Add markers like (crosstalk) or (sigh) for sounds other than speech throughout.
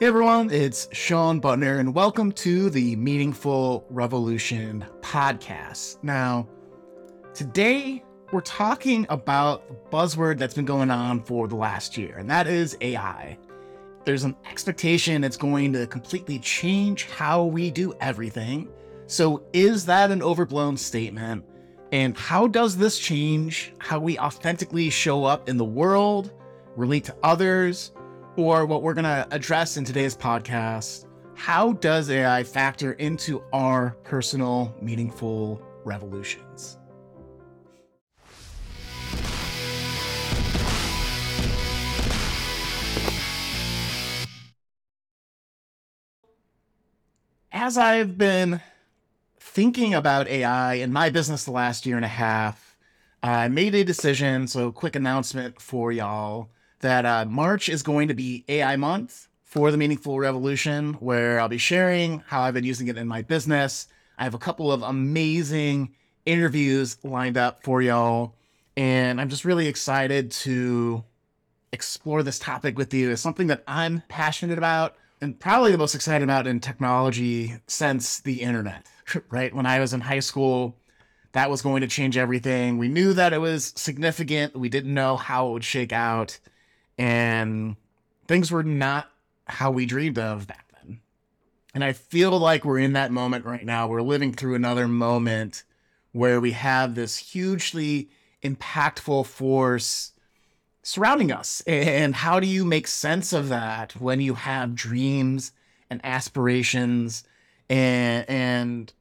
Hey everyone, it's Shawn Buttner, and welcome to the Meaningful Revolution podcast. Now, today we're talking about the buzzword that's been going on for the last year, and that is AI. There's an expectation it's going to completely change how we do everything. So, is that an overblown statement? And how does this change how we authentically show up in the world, relate to others, or what we're going to address in today's podcast? How does AI factor into our personal, meaningful revolutions? As I've been thinking about AI in my business the last year and a half, I made a decision. So, quick announcement for y'all that uh, March is going to be AI month for the Meaningful Revolution, where I'll be sharing how I've been using it in my business. I have a couple of amazing interviews lined up for y'all, and I'm just really excited to explore this topic with you. It's something that I'm passionate about and probably the most excited about in technology since the internet, (laughs) right? When I was in high school, that was going to change everything. We knew that it was significant. We didn't know how it would shake out and things were not how we dreamed of back then. And I feel like we're in that moment right now. We're living through another moment where we have this hugely impactful force surrounding us. And how do you make sense of that when you have dreams and aspirations and and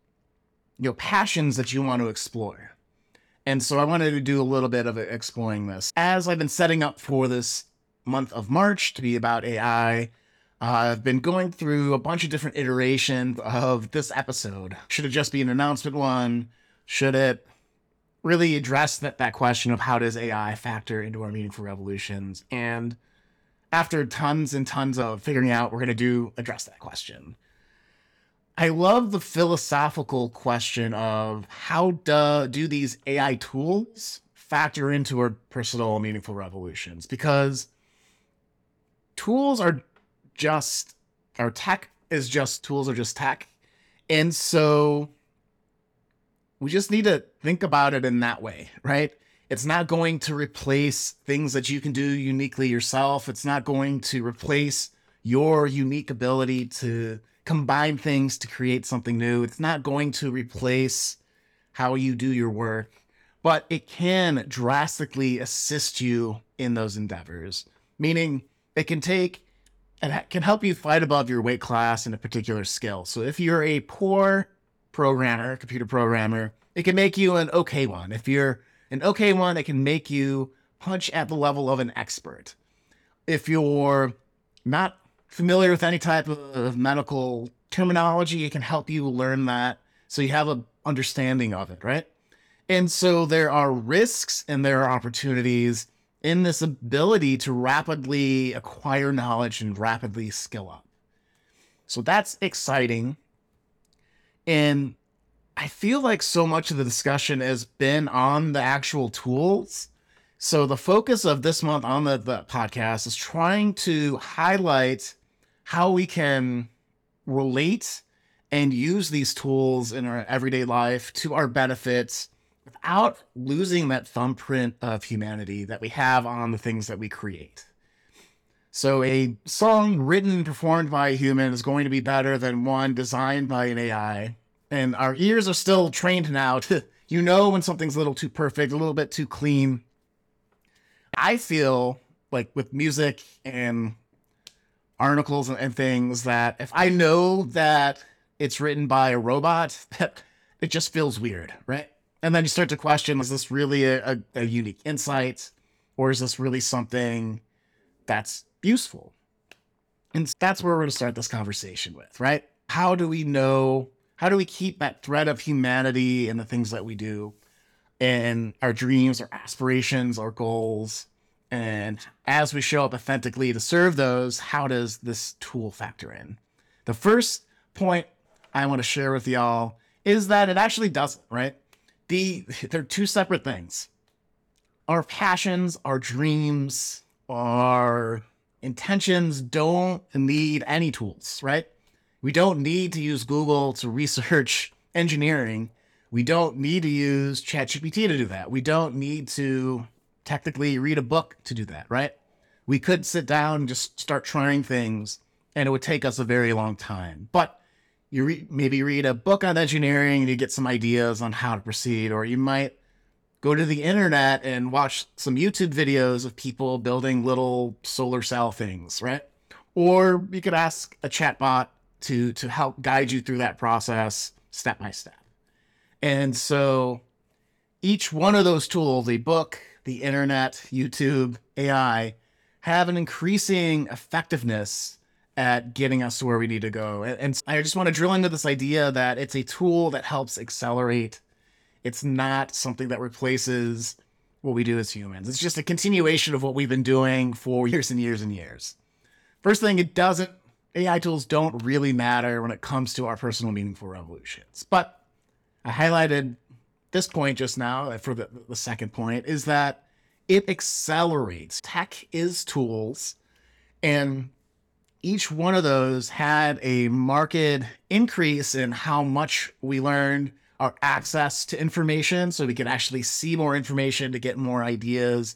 you know passions that you want to explore? And so I wanted to do a little bit of exploring this. As I've been setting up for this month of March to be about AI. Uh, I've been going through a bunch of different iterations of this episode. Should it just be an announcement one? Should it really address that, that question of how does AI factor into our meaningful revolutions? And after tons and tons of figuring out, we're going to do address that question. I love the philosophical question of how do, do these AI tools factor into our personal meaningful revolutions? Because tools are just our tech is just tools are just tech. And so we just need to think about it in that way, right? It's not going to replace things that you can do uniquely yourself. It's not going to replace your unique ability to combine things to create something new. It's not going to replace how you do your work, but it can drastically assist you in those endeavors. Meaning, it can take and can help you fight above your weight class in a particular skill. So if you're a poor programmer, computer programmer, it can make you an okay one. If you're an okay one, it can make you punch at the level of an expert. If you're not familiar with any type of medical terminology, it can help you learn that so you have an understanding of it, right? And so there are risks and there are opportunities in this ability to rapidly acquire knowledge and rapidly skill up. So that's exciting. And I feel like so much of the discussion has been on the actual tools. So the focus of this month on the, the podcast is trying to highlight how we can relate and use these tools in our everyday life to our benefits without losing that thumbprint of humanity that we have on the things that we create. So, a song written and performed by a human is going to be better than one designed by an AI. And our ears are still trained now to, (laughs) you know, when something's a little too perfect, a little bit too clean. I feel like with music and articles and things that if I know that it's written by a robot, (laughs) it just feels weird, right? And then you start to question is this really a, a, a unique insight? Or is this really something that's useful? And that's where we're going to start this conversation with right? How do we know how do we keep that thread of humanity in the things that we do? And our dreams our aspirations our goals? And as we show up authentically to serve those how does this tool factor in? The first point i want to share with y'all is that it actually doesn't right the (laughs) they're two separate things. Our passions, our dreams, our intentions don't need any tools, right? We don't need to use Google to research (laughs) engineering. We don't need to use ChatGPT to do that. We don't need to technically read a book to do that, right? We could sit down and just start trying things and it would take us a very long time. But you re- maybe read a book on engineering and you get some ideas on how to proceed, or you might go to the internet and watch some YouTube videos of people building little solar cell things, right? Or you could ask a chatbot to to help guide you through that process step by step. And so each one of those tools, a book, the internet, YouTube, AI, have an increasing effectiveness at getting us to where we need to go. And, and I just want to drill into this idea that it's a tool that helps accelerate. It's not something that replaces what we do as humans. It's just a continuation of what we've been doing for years and years and years. First thing, it doesn't, AI tools don't really matter when it comes to our personal meaningful revolutions. But I highlighted this point just now uh, for the, the second point is that it accelerates. Tech is tools, and each one of those had a marked increase in how much we learned, our access to information, so we could actually see more information to get more ideas,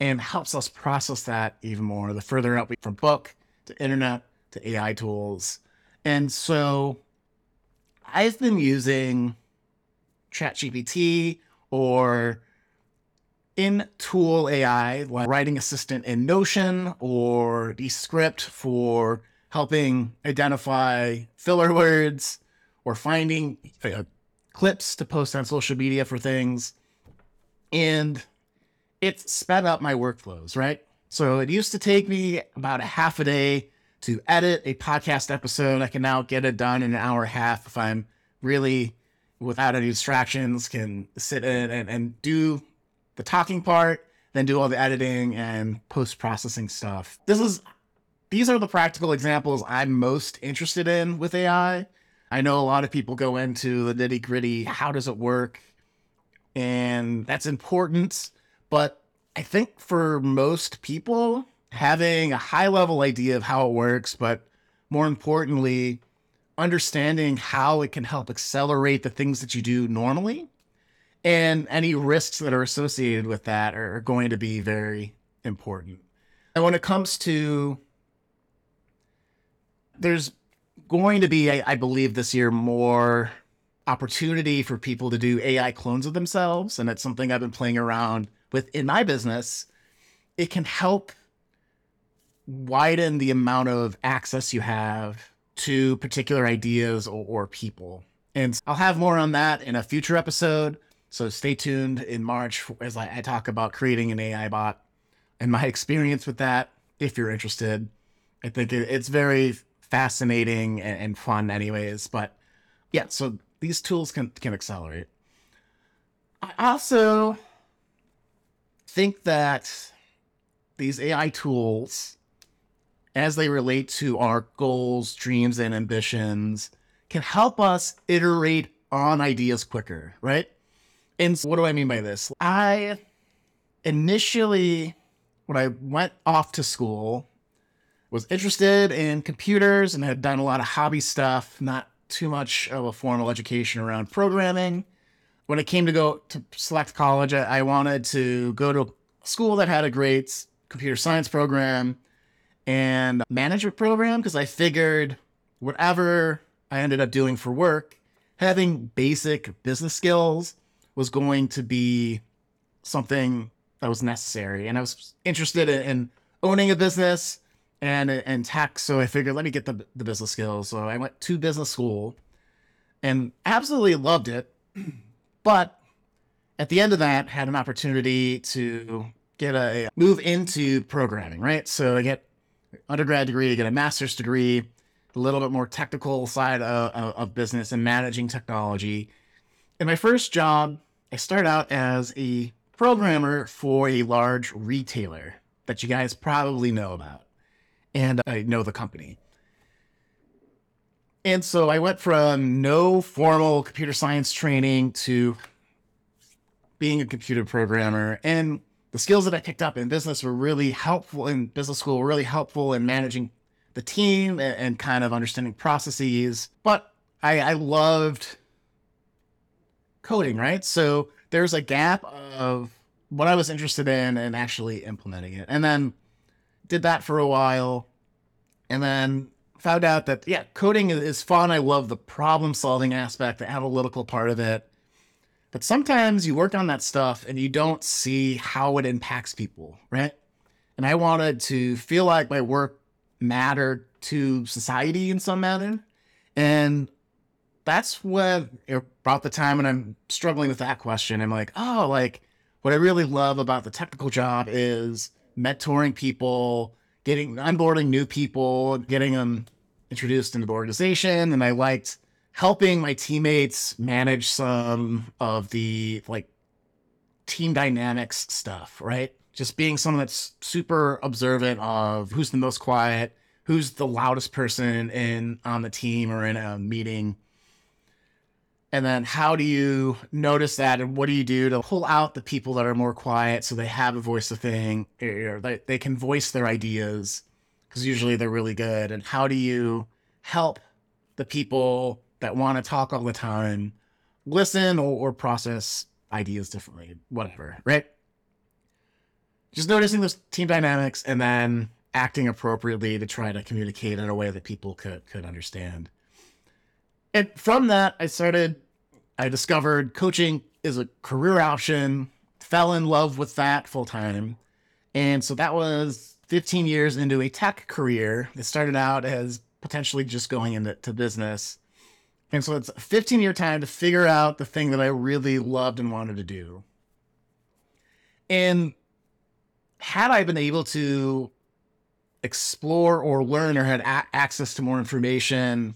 and helps us process that even more. The further out we from book to internet to AI tools. And so I've been using ChatGPT or in Tool AI, like writing assistant in Notion or Descript for helping identify filler words or finding uh, clips to post on social media for things. And it sped up my workflows, right? So it used to take me about a half a day to edit a podcast episode. I can now get it done in an hour and a half if I'm really without any distractions, can sit in and, and do the talking part, then do all the editing and post processing stuff. This is these are the practical examples I'm most interested in with AI. I know a lot of people go into the nitty gritty. How does it work? And that's important. But I think for most people, having a high level idea of how it works, but more importantly, understanding how it can help accelerate the things that you do normally and any risks that are associated with that are going to be very important. And when it comes to, there's going to be, I, I believe, this year more opportunity for people to do AI clones of themselves. And it's something I've been playing around with in my business. It can help widen the amount of access you have to particular ideas or, or people. And I'll have more on that in a future episode. So stay tuned in March as I, I talk about creating an AI bot and my experience with that. If you're interested, I think it, it's very fascinating and, and fun, anyways. But yeah, so these tools can can accelerate. I also think that these AI tools, as they relate to our goals, dreams, and ambitions, can help us iterate on ideas quicker, right? And so what do I mean by this? I initially, when I went off to school, was interested in computers and had done a lot of hobby stuff, not too much of a formal education around programming. When it came to go to select college, I wanted to go to a school that had a great computer science program and management program because I figured whatever I ended up doing for work, having basic business skills was going to be something that was necessary. And I was interested in, in owning a business and and tech, so I figured let me get the the business skills. So I went to business school and absolutely loved it. (clears throat) But at the end of that, had an opportunity to get a move into programming, right? So I get undergrad degree, I get a master's degree, a little bit more technical side of, of business and managing technology. And my first job I start out as a programmer for a large retailer that you guys probably know about. And I know the company. And so I went from no formal computer science training to being a computer programmer. And the skills that I picked up in business were really helpful in business school, were really helpful in managing the team and, and kind of understanding processes. But I, I loved coding, right? So there's a gap of what I was interested in and actually implementing it. And then did that for a while. And then found out that, yeah, coding is fun. I love the problem solving aspect, the analytical part of it. But sometimes you work on that stuff and you don't see how it impacts people, right? And I wanted to feel like my work mattered to society in some manner. And that's what about the time when I'm struggling with that question. I'm like, oh, like what I really love about the technical job is mentoring people, getting onboarding new people, getting them introduced into the organization. And I liked helping my teammates manage some of the like team dynamics stuff, right? Just being someone that's super observant of who's the most quiet, who's the loudest person in on the team or in a meeting. And then how do you notice that and what do you do to pull out the people that are more quiet so they have a voice of thing or they, they can voice their ideas because usually they're really good. And how do you help the people that want to talk all the time listen or, or process ideas differently, whatever, right? Just noticing those team dynamics and then acting appropriately to try to communicate in a way that people could could understand. And from that, I started, I discovered coaching is a career option, fell in love with that full time. And so that was 15 years into a tech career that started out as potentially just going into to business. And so it's a 15 year time to figure out the thing that I really loved and wanted to do. And had I been able to explore or learn or had a- access to more information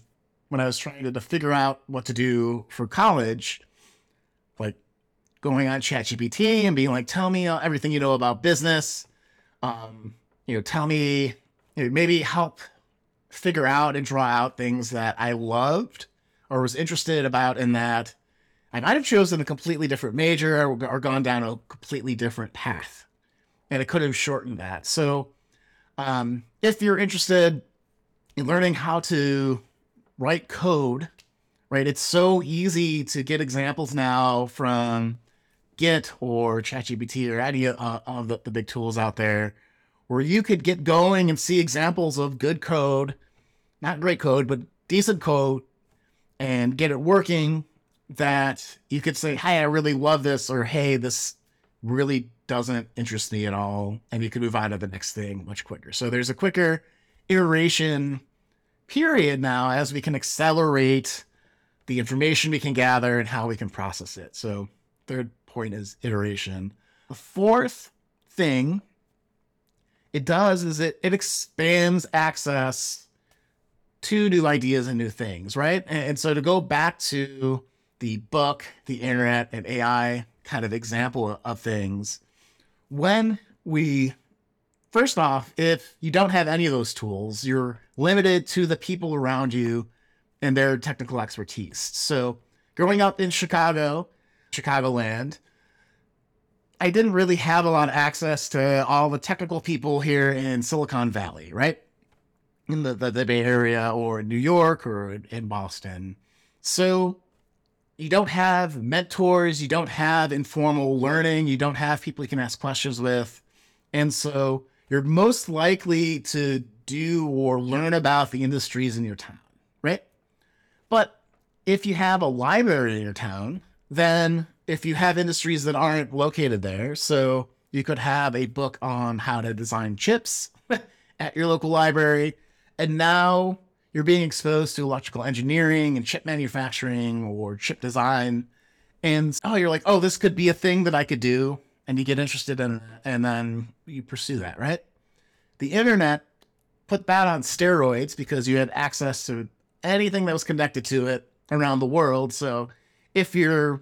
when I was trying to, to figure out what to do for college, like going on ChatGPT and being like, tell me everything you know about business. Um, you know, tell me, you know, maybe help figure out and draw out things that I loved or was interested about in that I might have chosen a completely different major or, gone down a completely different path. And it could have shortened that. So um, if you're interested in learning how to write code, right, it's so easy to get examples now from Git or ChatGPT or any uh, of the, the big tools out there where you could get going and see examples of good code, not great code, but decent code, and get it working that you could say, Hey, I really love this, or Hey, this really doesn't interest me at all. And you can move on to the next thing much quicker. So there's a quicker iteration period now as we can accelerate the information we can gather and how we can process it. So, third point is iteration. The fourth thing it does is it, it expands access to new ideas and new things, right? And, and so to go back to the book, the internet, and AI kind of example of things, when we first off, if you don't have any of those tools, you're limited to the people around you and their technical expertise. So, growing up in Chicago, Chicagoland, I didn't really have a lot of access to all the technical people here in Silicon Valley, right? In the, the, the Bay Area or New York or in Boston. So, you don't have mentors, you don't have informal learning, you don't have people you can ask questions with. And so you're most likely to do or learn about the industries in your town, right? But if you have a library in your town, then if you have industries that aren't located there, so you could have a book on how to design chips (laughs) at your local library, and now you're being exposed to electrical engineering and chip manufacturing or chip design. And oh, you're like, oh, this could be a thing that I could do. And you get interested in and then you pursue that, right? The internet put that on steroids because you had access to anything that was connected to it around the world. So if you're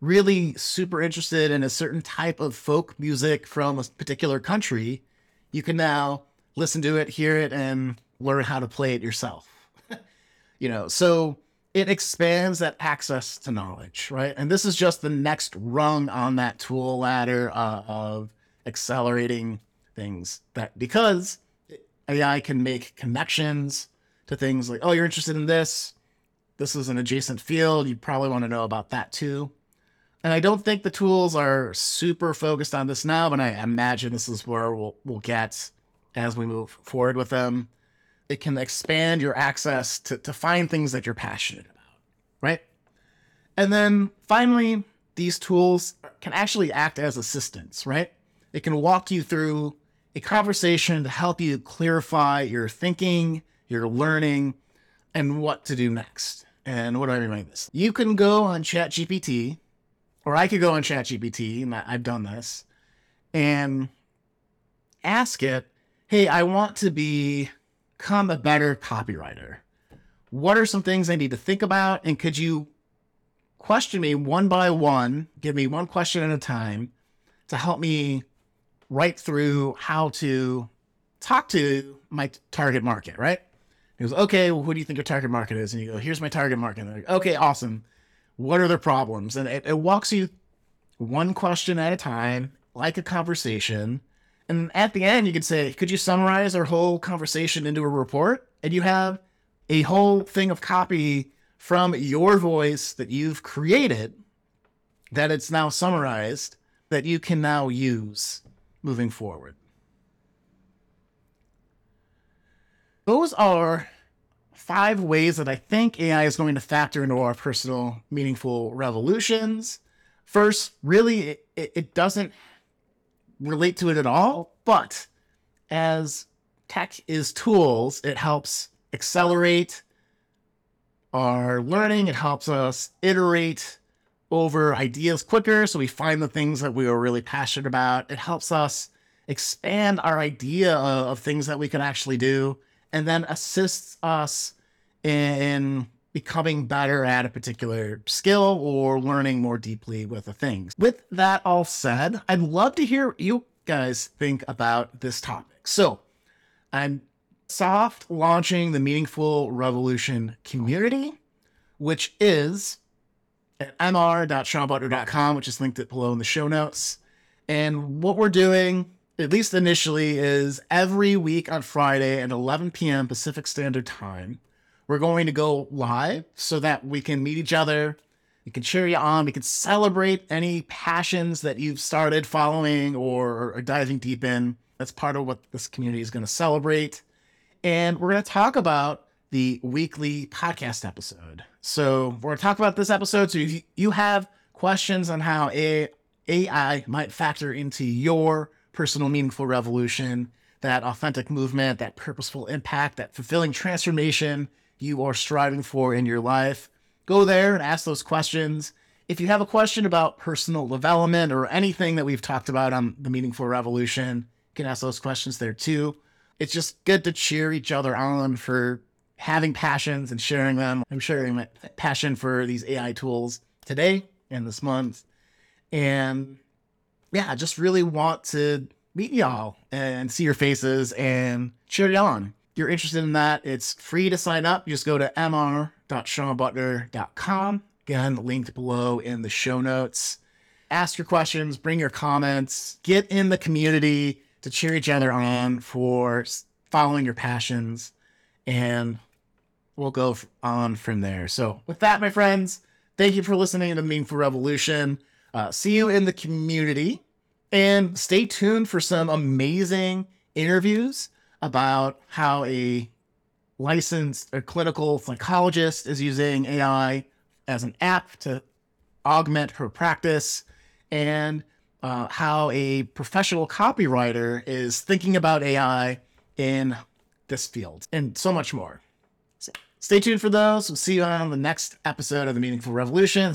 really super interested in a certain type of folk music from a particular country, you can now listen to it, hear it, and learn how to play it yourself. (laughs) you know, so it expands that access to knowledge, right? And this is just the next rung on that tool ladder uh, of accelerating things that because AI can make connections to things like, oh, you're interested in this. This is an adjacent field. You probably want to know about that too. And I don't think the tools are super focused on this now, but I imagine this is where we'll, we'll get as we move forward with them. It can expand your access to, to find things that you're passionate about, right? And then finally, these tools can actually act as assistants, right? It can walk you through a conversation to help you clarify your thinking, your learning, and what to do next. And what do I mean by this? You can go on ChatGPT, or I could go on ChatGPT, and I've done this, and ask it, hey, I want to be, become a better copywriter. What are some things I need to think about? And could you question me one by one, give me one question at a time to help me write through how to talk to my target market, right? He goes, okay, well, who do you think your target market is? And you go, here's my target market. And they're like, okay, awesome. What are their problems? And it, it walks you one question at a time, like a conversation. And at the end, you could say, could you summarize our whole conversation into a report? And you have a whole thing of copy from your voice that you've created that it's now summarized that you can now use moving forward. Those are five ways that I think AI is going to factor into our personal, meaningful revolutions. First, really, it, it doesn't relate to it at all, but as tech is tools, it helps accelerate our learning, it helps us iterate over ideas quicker so we find the things that we are really passionate about. It helps us expand our idea of, of things that we can actually do and then assists us in becoming better at a particular skill or learning more deeply with the things. With that all said, I'd love to hear you guys think about this topic. So, I'm soft launching the Meaningful Revolution community, which is at mr.shawnbuttner.com, which is linked below in the show notes. And what we're doing, at least initially, is every week on Friday at 11 p.m. Pacific Standard Time, we're going to go live so that we can meet each other. We can cheer you on. We can celebrate any passions that you've started following or, or diving deep in. That's part of what this community is going to celebrate. And we're going to talk about the weekly podcast episode. So we're going to talk about this episode. So if you have questions on how AI might factor into your personal meaningful revolution, that authentic movement, that purposeful impact, that fulfilling transformation you are striving for in your life, go there and ask those questions. If you have a question about personal development or anything that we've talked about on the Meaningful Revolution, you can ask those questions there too. It's just good to cheer each other on for having passions and sharing them. I'm sharing my passion for these AI tools today and this month. And yeah, I just really want to meet y'all and see your faces and cheer you on. If you're interested in that, it's free to sign up. You just go to mr.shawnbuttner.com. Again, linked below in the show notes. Ask your questions, bring your comments, get in the community to cheer each other on for following your passions. And we'll go on from there. So, with that, my friends, thank you for listening to Meaningful Revolution. Uh, see you in the community and stay tuned for some amazing interviews about how a licensed a clinical psychologist is using AI as an app to augment her practice and uh, how a professional copywriter is thinking about AI in this field and so much more. Stay tuned for those. We'll see you on the next episode of The Meaningful Revolution.